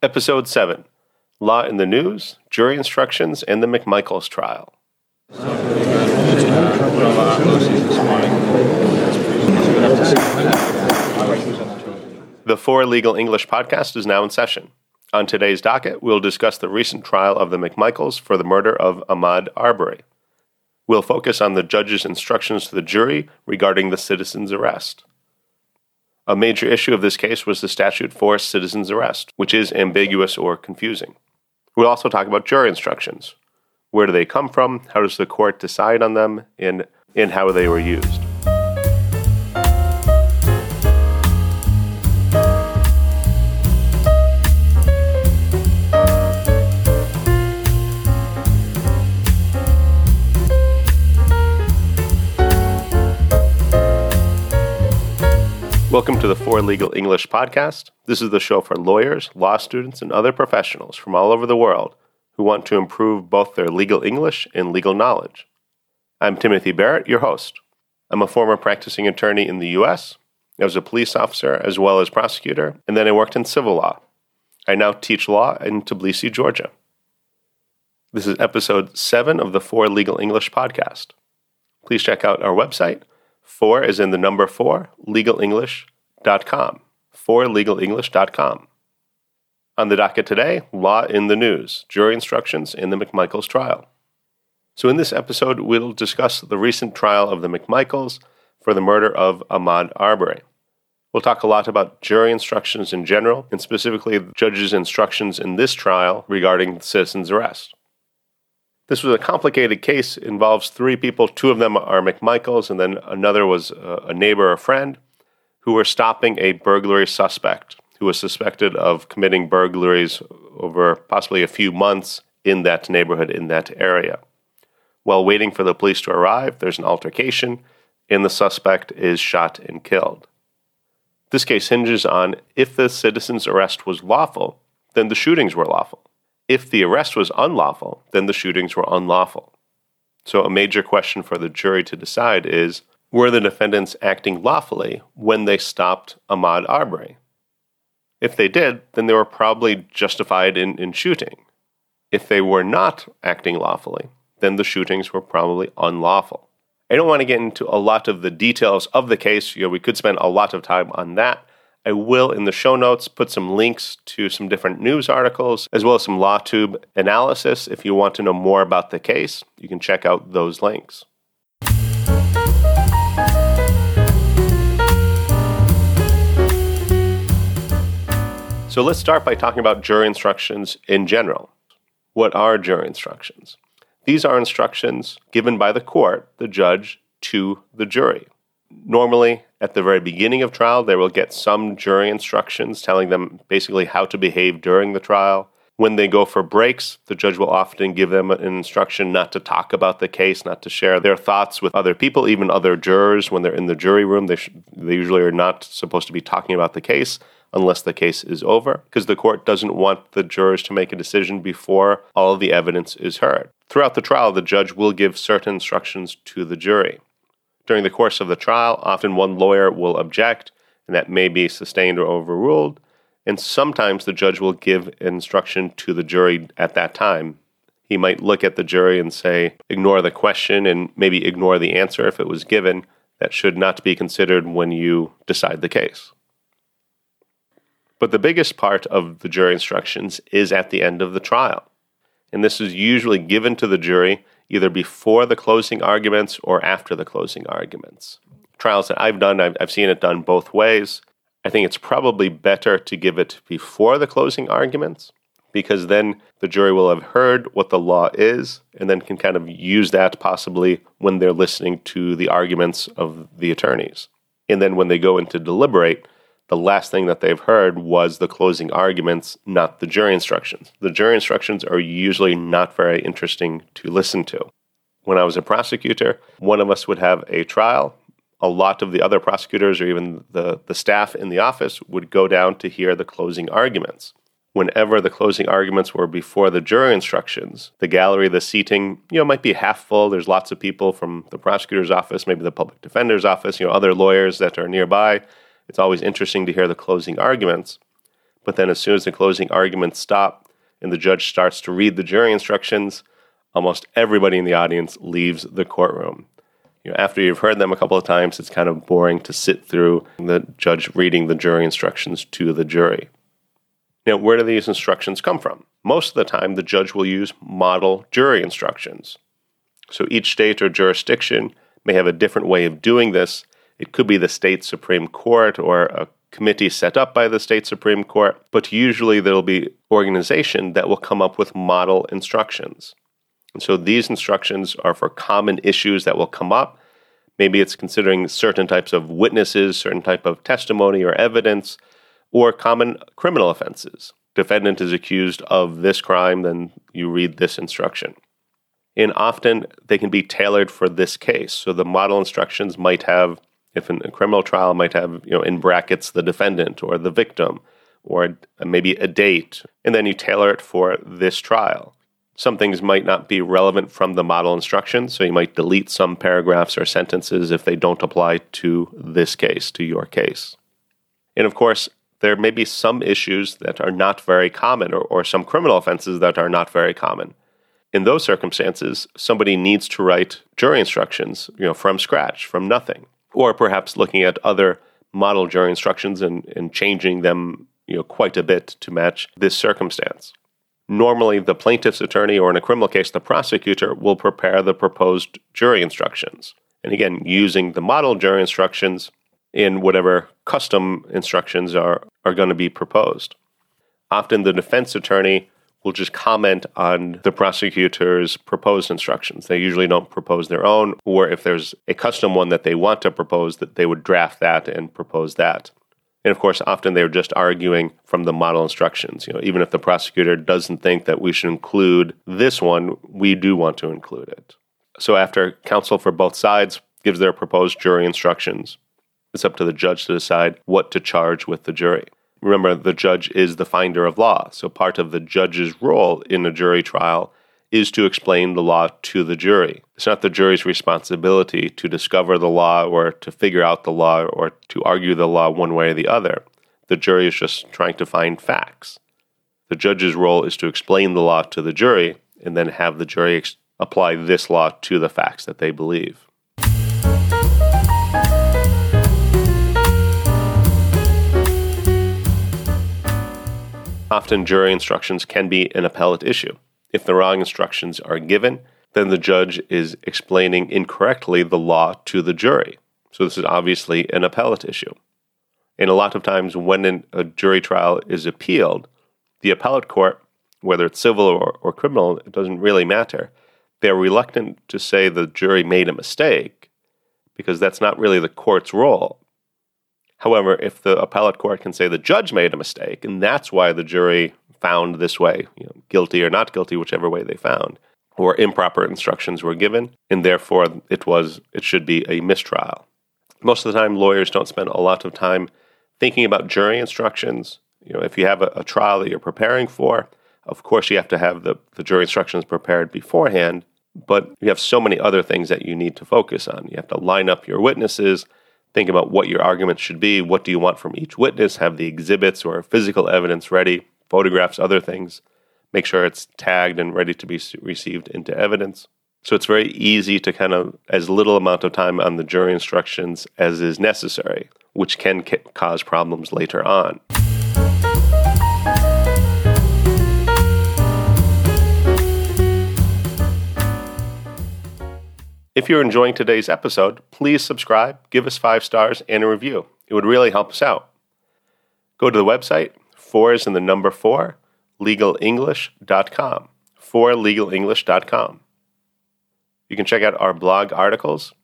Episode 7 Law in the News, Jury Instructions, and the McMichaels Trial. The For Legal English podcast is now in session. On today's docket, we'll discuss the recent trial of the McMichaels for the murder of Ahmaud Arbery. We'll focus on the judge's instructions to the jury regarding the citizen's arrest. A major issue of this case was the statute for citizen's arrest, which is ambiguous or confusing. We'll also talk about jury instructions. Where do they come from? How does the court decide on them? And, and how they were used. Welcome to the For Legal English podcast. This is the show for lawyers, law students, and other professionals from all over the world who want to improve both their legal English and legal knowledge. I'm Timothy Barrett, your host. I'm a former practicing attorney in the U.S. I was a police officer as well as prosecutor, and then I worked in civil law. I now teach law in Tbilisi, Georgia. This is episode 7 of the For Legal English podcast. Please check out our website, Four is in the number four, legalenglish.com. Forlegalenglish.com. On the docket today, Law in the News, jury instructions in the McMichaels trial. So, in this episode, we'll discuss the recent trial of the McMichaels for the murder of Ahmaud Arbery. We'll talk a lot about jury instructions in general, and specifically the judge's instructions in this trial regarding the citizen's arrest. This was a complicated case. Involves three people. Two of them are McMichaels, and then another was uh, a neighbor or friend who were stopping a burglary suspect who was suspected of committing burglaries over possibly a few months in that neighborhood, in that area. While waiting for the police to arrive, there's an altercation, and the suspect is shot and killed. This case hinges on if the citizen's arrest was lawful, then the shootings were lawful. If the arrest was unlawful, then the shootings were unlawful. So, a major question for the jury to decide is were the defendants acting lawfully when they stopped Ahmaud Arbery? If they did, then they were probably justified in, in shooting. If they were not acting lawfully, then the shootings were probably unlawful. I don't want to get into a lot of the details of the case. You know, we could spend a lot of time on that. I will, in the show notes, put some links to some different news articles, as well as some LawTube analysis. If you want to know more about the case, you can check out those links. So let's start by talking about jury instructions in general. What are jury instructions? These are instructions given by the court, the judge, to the jury. Normally, at the very beginning of trial, they will get some jury instructions telling them basically how to behave during the trial. When they go for breaks, the judge will often give them an instruction not to talk about the case, not to share their thoughts with other people, even other jurors. When they're in the jury room, they, sh- they usually are not supposed to be talking about the case unless the case is over, because the court doesn't want the jurors to make a decision before all of the evidence is heard. Throughout the trial, the judge will give certain instructions to the jury. During the course of the trial, often one lawyer will object, and that may be sustained or overruled. And sometimes the judge will give an instruction to the jury at that time. He might look at the jury and say, ignore the question and maybe ignore the answer if it was given. That should not be considered when you decide the case. But the biggest part of the jury instructions is at the end of the trial. And this is usually given to the jury either before the closing arguments or after the closing arguments. Trials that I've done, I've, I've seen it done both ways. I think it's probably better to give it before the closing arguments because then the jury will have heard what the law is and then can kind of use that possibly when they're listening to the arguments of the attorneys. And then when they go in to deliberate, the last thing that they've heard was the closing arguments, not the jury instructions. The jury instructions are usually not very interesting to listen to. When I was a prosecutor, one of us would have a trial. A lot of the other prosecutors or even the, the staff in the office would go down to hear the closing arguments. Whenever the closing arguments were before the jury instructions, the gallery, the seating, you know, might be half full. There's lots of people from the prosecutor's office, maybe the public defender's office, you know, other lawyers that are nearby it's always interesting to hear the closing arguments. But then, as soon as the closing arguments stop and the judge starts to read the jury instructions, almost everybody in the audience leaves the courtroom. You know, after you've heard them a couple of times, it's kind of boring to sit through the judge reading the jury instructions to the jury. Now, where do these instructions come from? Most of the time, the judge will use model jury instructions. So each state or jurisdiction may have a different way of doing this. It could be the state Supreme Court or a committee set up by the state Supreme Court, but usually there'll be organization that will come up with model instructions. And so these instructions are for common issues that will come up. Maybe it's considering certain types of witnesses, certain type of testimony or evidence, or common criminal offenses. Defendant is accused of this crime, then you read this instruction. And often they can be tailored for this case. So the model instructions might have if in a criminal trial might have you know in brackets the defendant or the victim or maybe a date and then you tailor it for this trial. Some things might not be relevant from the model instructions so you might delete some paragraphs or sentences if they don't apply to this case to your case. And of course there may be some issues that are not very common or, or some criminal offenses that are not very common. In those circumstances somebody needs to write jury instructions you know from scratch from nothing or perhaps looking at other model jury instructions and, and changing them you know, quite a bit to match this circumstance. Normally, the plaintiff's attorney, or in a criminal case, the prosecutor, will prepare the proposed jury instructions. And again, using the model jury instructions in whatever custom instructions are, are going to be proposed. Often, the defense attorney will just comment on the prosecutor's proposed instructions. They usually don't propose their own, or if there's a custom one that they want to propose, that they would draft that and propose that. And of course, often they're just arguing from the model instructions. You know, even if the prosecutor doesn't think that we should include this one, we do want to include it. So after counsel for both sides gives their proposed jury instructions, it's up to the judge to decide what to charge with the jury. Remember, the judge is the finder of law. So part of the judge's role in a jury trial is to explain the law to the jury. It's not the jury's responsibility to discover the law or to figure out the law or to argue the law one way or the other. The jury is just trying to find facts. The judge's role is to explain the law to the jury and then have the jury ex- apply this law to the facts that they believe. Often jury instructions can be an appellate issue. If the wrong instructions are given, then the judge is explaining incorrectly the law to the jury. So this is obviously an appellate issue. And a lot of times when a jury trial is appealed, the appellate court, whether it's civil or, or criminal, it doesn't really matter. They're reluctant to say the jury made a mistake because that's not really the court's role. However, if the appellate court can say the judge made a mistake, and that's why the jury found this way, you know, guilty or not guilty, whichever way they found, or improper instructions were given, and therefore it was it should be a mistrial. Most of the time, lawyers don't spend a lot of time thinking about jury instructions. You know, if you have a, a trial that you're preparing for, of course you have to have the, the jury instructions prepared beforehand, but you have so many other things that you need to focus on. You have to line up your witnesses, think about what your arguments should be. What do you want from each witness? Have the exhibits or physical evidence ready, photographs, other things. Make sure it's tagged and ready to be received into evidence. So it's very easy to kind of, as little amount of time on the jury instructions as is necessary, which can cause problems later on. If you're enjoying today's episode, please subscribe, give us five stars, and a review. It would really help us out. Go to the website, four is in the number four, legalenglish.com. Forlegalenglish.com. You can check out our blog articles,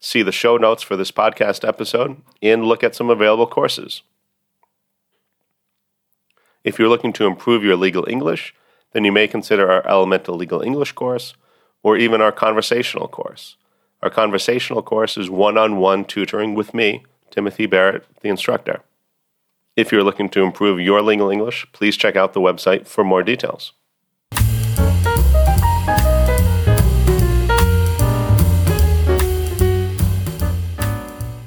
see the show notes for this podcast episode, and look at some available courses. If you're looking to improve your legal English, then you may consider our Elemental Legal English course or even our conversational course. Our conversational course is one on one tutoring with me, Timothy Barrett, the instructor. If you're looking to improve your legal English, please check out the website for more details.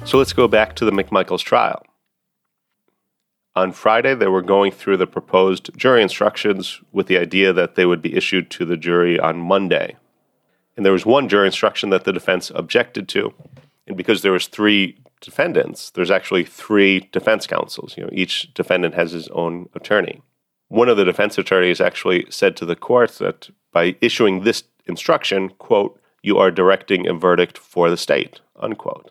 So let's go back to the McMichaels trial. On Friday, they were going through the proposed jury instructions with the idea that they would be issued to the jury on Monday. And there was one jury instruction that the defense objected to. And because there was three defendants, there's actually three defense counsels. You know, each defendant has his own attorney. One of the defense attorneys actually said to the court that by issuing this instruction, quote, you are directing a verdict for the state, unquote.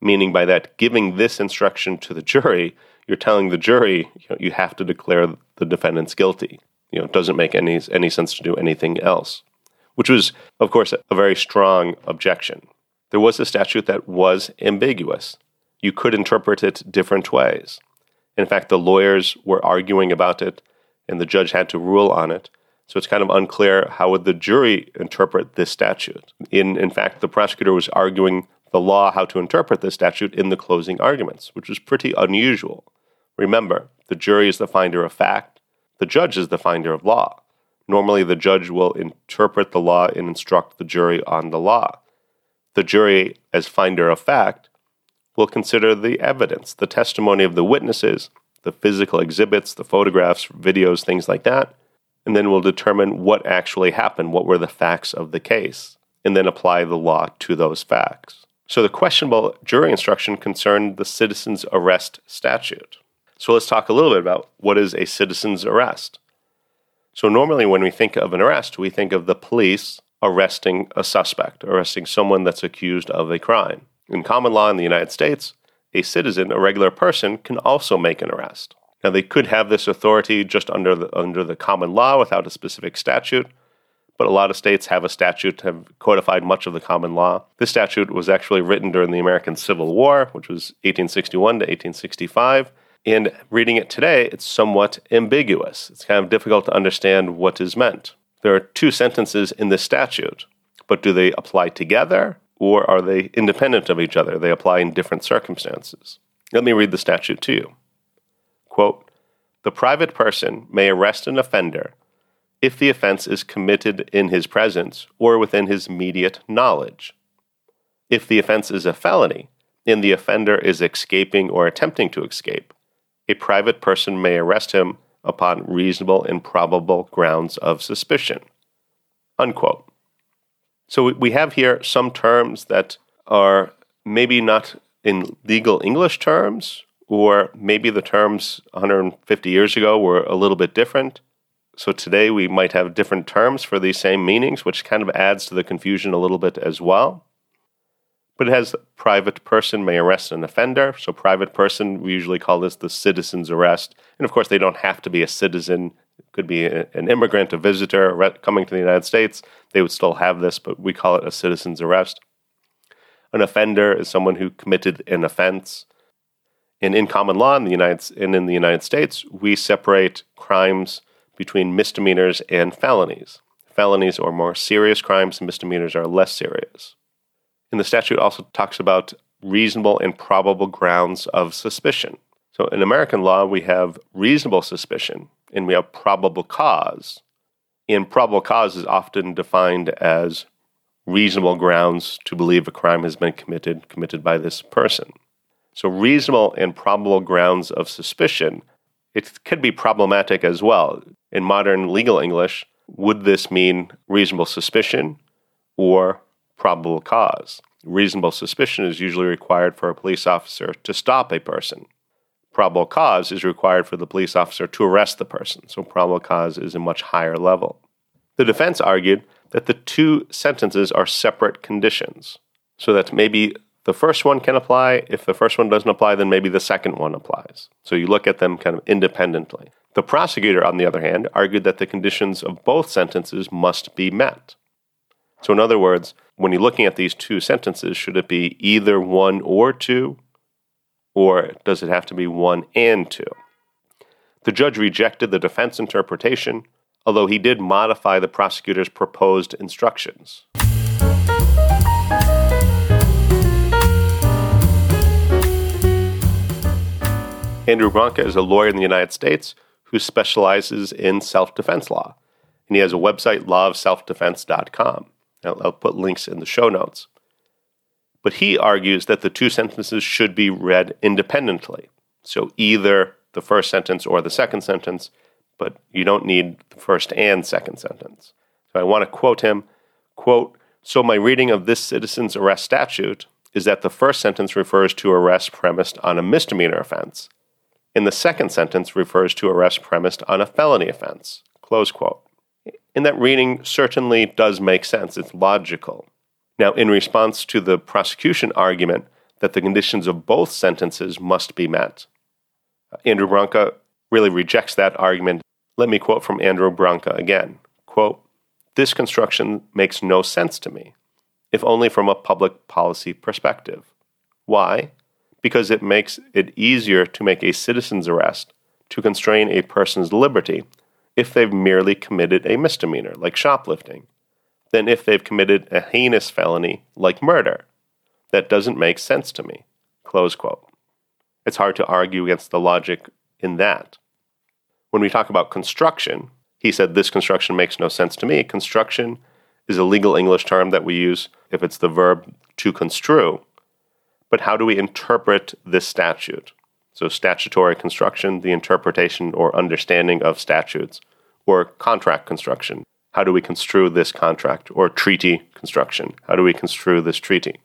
Meaning by that, giving this instruction to the jury, you're telling the jury you, know, you have to declare the defendants guilty. You know, it doesn't make any any sense to do anything else. Which was, of course, a very strong objection. There was a statute that was ambiguous. You could interpret it different ways. In fact, the lawyers were arguing about it, and the judge had to rule on it. So it's kind of unclear how would the jury interpret this statute. In in fact, the prosecutor was arguing the law how to interpret this statute in the closing arguments, which was pretty unusual. Remember, the jury is the finder of fact, the judge is the finder of law. Normally, the judge will interpret the law and instruct the jury on the law. The jury, as finder of fact, will consider the evidence, the testimony of the witnesses, the physical exhibits, the photographs, videos, things like that, and then will determine what actually happened, what were the facts of the case, and then apply the law to those facts. So the questionable jury instruction concerned the citizen's arrest statute. So let's talk a little bit about what is a citizen's arrest. So normally when we think of an arrest, we think of the police arresting a suspect, arresting someone that's accused of a crime. In common law in the United States, a citizen, a regular person, can also make an arrest. Now they could have this authority just under the, under the common law without a specific statute, but a lot of states have a statute have codified much of the common law. This statute was actually written during the American Civil War, which was 1861 to 1865, and reading it today, it's somewhat ambiguous. It's kind of difficult to understand what is meant. There are two sentences in this statute, but do they apply together or are they independent of each other? They apply in different circumstances. Let me read the statute to you. Quote The private person may arrest an offender if the offense is committed in his presence or within his immediate knowledge. If the offense is a felony and the offender is escaping or attempting to escape, a private person may arrest him upon reasonable and probable grounds of suspicion. Unquote. So we have here some terms that are maybe not in legal English terms, or maybe the terms 150 years ago were a little bit different. So today we might have different terms for these same meanings, which kind of adds to the confusion a little bit as well but it has private person may arrest an offender. So, private person, we usually call this the citizen's arrest. And of course, they don't have to be a citizen. It could be a, an immigrant, a visitor coming to the United States. They would still have this, but we call it a citizen's arrest. An offender is someone who committed an offense. And in common law in the United, and in the United States, we separate crimes between misdemeanors and felonies. Felonies are more serious crimes, misdemeanors are less serious. And the statute also talks about reasonable and probable grounds of suspicion. So in American law, we have reasonable suspicion and we have probable cause. And probable cause is often defined as reasonable grounds to believe a crime has been committed committed by this person. So reasonable and probable grounds of suspicion, it could be problematic as well. In modern legal English, would this mean reasonable suspicion or probable cause. Reasonable suspicion is usually required for a police officer to stop a person. Probable cause is required for the police officer to arrest the person, so probable cause is a much higher level. The defense argued that the two sentences are separate conditions, so that maybe the first one can apply. If the first one doesn't apply, then maybe the second one applies. So you look at them kind of independently. The prosecutor, on the other hand, argued that the conditions of both sentences must be met. So, in other words, when you're looking at these two sentences, should it be either one or two, or does it have to be one and two? The judge rejected the defense interpretation, although he did modify the prosecutor's proposed instructions. Andrew Branca is a lawyer in the United States who specializes in self defense law, and he has a website, lawofselfdefense.com. I'll, I'll put links in the show notes. But he argues that the two sentences should be read independently. So either the first sentence or the second sentence, but you don't need the first and second sentence. So I want to quote him, quote, so my reading of this citizen's arrest statute is that the first sentence refers to arrest premised on a misdemeanor offense, and the second sentence refers to arrest premised on a felony offense. Close quote. And that reading certainly does make sense. It's logical. Now, in response to the prosecution argument that the conditions of both sentences must be met, uh, Andrew Branca really rejects that argument. Let me quote from Andrew Branca again. Quote, this construction makes no sense to me, if only from a public policy perspective. Why? Because it makes it easier to make a citizen's arrest to constrain a person's liberty if they've merely committed a misdemeanor, like shoplifting, than if they've committed a heinous felony, like murder. That doesn't make sense to me. Close quote. It's hard to argue against the logic in that. When we talk about construction, he said this construction makes no sense to me. Construction is a legal English term that we use if it's the verb to construe. But how do we interpret this statute? So, statutory construction, the interpretation or understanding of statutes, or contract construction. How do we construe this contract? Or treaty construction. How do we construe this treaty?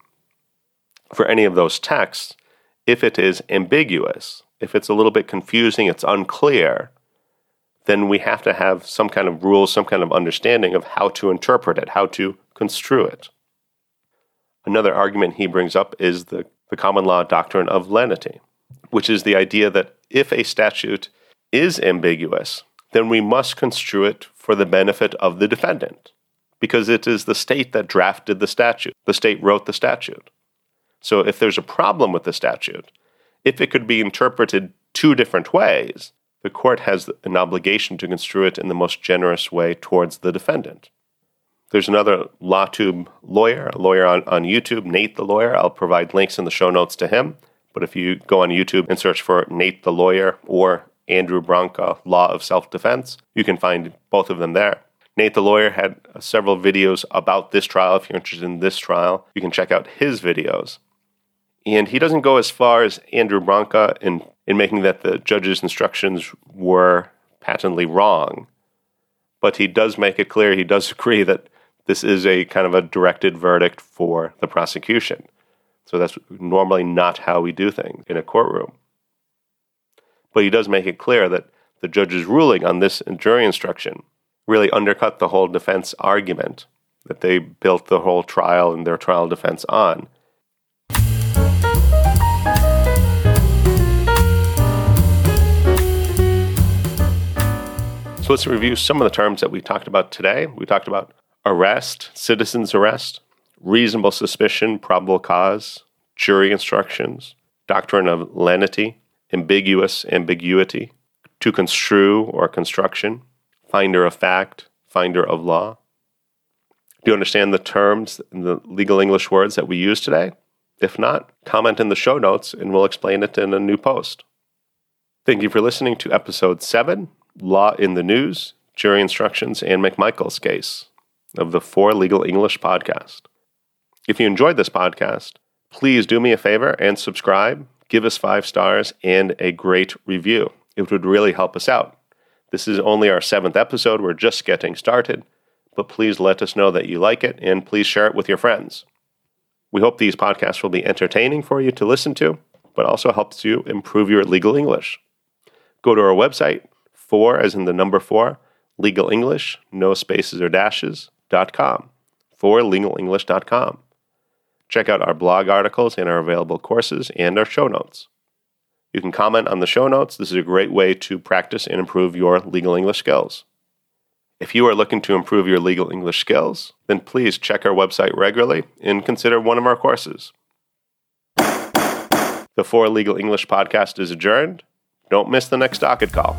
For any of those texts, if it is ambiguous, if it's a little bit confusing, it's unclear, then we have to have some kind of rules, some kind of understanding of how to interpret it, how to construe it. Another argument he brings up is the, the common law doctrine of lenity which is the idea that if a statute is ambiguous, then we must construe it for the benefit of the defendant, because it is the state that drafted the statute. The state wrote the statute. So if there's a problem with the statute, if it could be interpreted two different ways, the court has an obligation to construe it in the most generous way towards the defendant. There's another LawTube lawyer, a lawyer on, on YouTube, Nate the lawyer. I'll provide links in the show notes to him. But if you go on YouTube and search for Nate the Lawyer or Andrew Branca Law of Self Defense, you can find both of them there. Nate the Lawyer had uh, several videos about this trial. If you're interested in this trial, you can check out his videos. And he doesn't go as far as Andrew Branca in, in making that the judge's instructions were patently wrong. But he does make it clear, he does agree that this is a kind of a directed verdict for the prosecution. So that's normally not how we do things in a courtroom. But he does make it clear that the judge's ruling on this jury instruction really undercut the whole defense argument that they built the whole trial and their trial defense on. So let's review some of the terms that we talked about today. We talked about arrest, citizen's arrest, reasonable suspicion, probable cause, jury instructions, doctrine of lenity, ambiguous ambiguity, to construe or construction, finder of fact, finder of law. Do you understand the terms and the legal English words that we use today? If not, comment in the show notes and we'll explain it in a new post. Thank you for listening to episode 7 Law in the News, Jury Instructions, and McMichael's Case of the For Legal English podcast. If you enjoyed this podcast, please do me a favor and subscribe, give us five stars, and a great review. It would really help us out. This is only our seventh episode. We're just getting started, but please let us know that you like it and please share it with your friends. We hope these podcasts will be entertaining for you to listen to, but also helps you improve your legal English. Go to our website, four as in the number four, legal English, no spaces or dashes, dot com, forlegalenglish.com. Check out our blog articles and our available courses and our show notes. You can comment on the show notes. This is a great way to practice and improve your legal English skills. If you are looking to improve your legal English skills, then please check our website regularly and consider one of our courses. The Legal English podcast is adjourned. Don't miss the next docket call.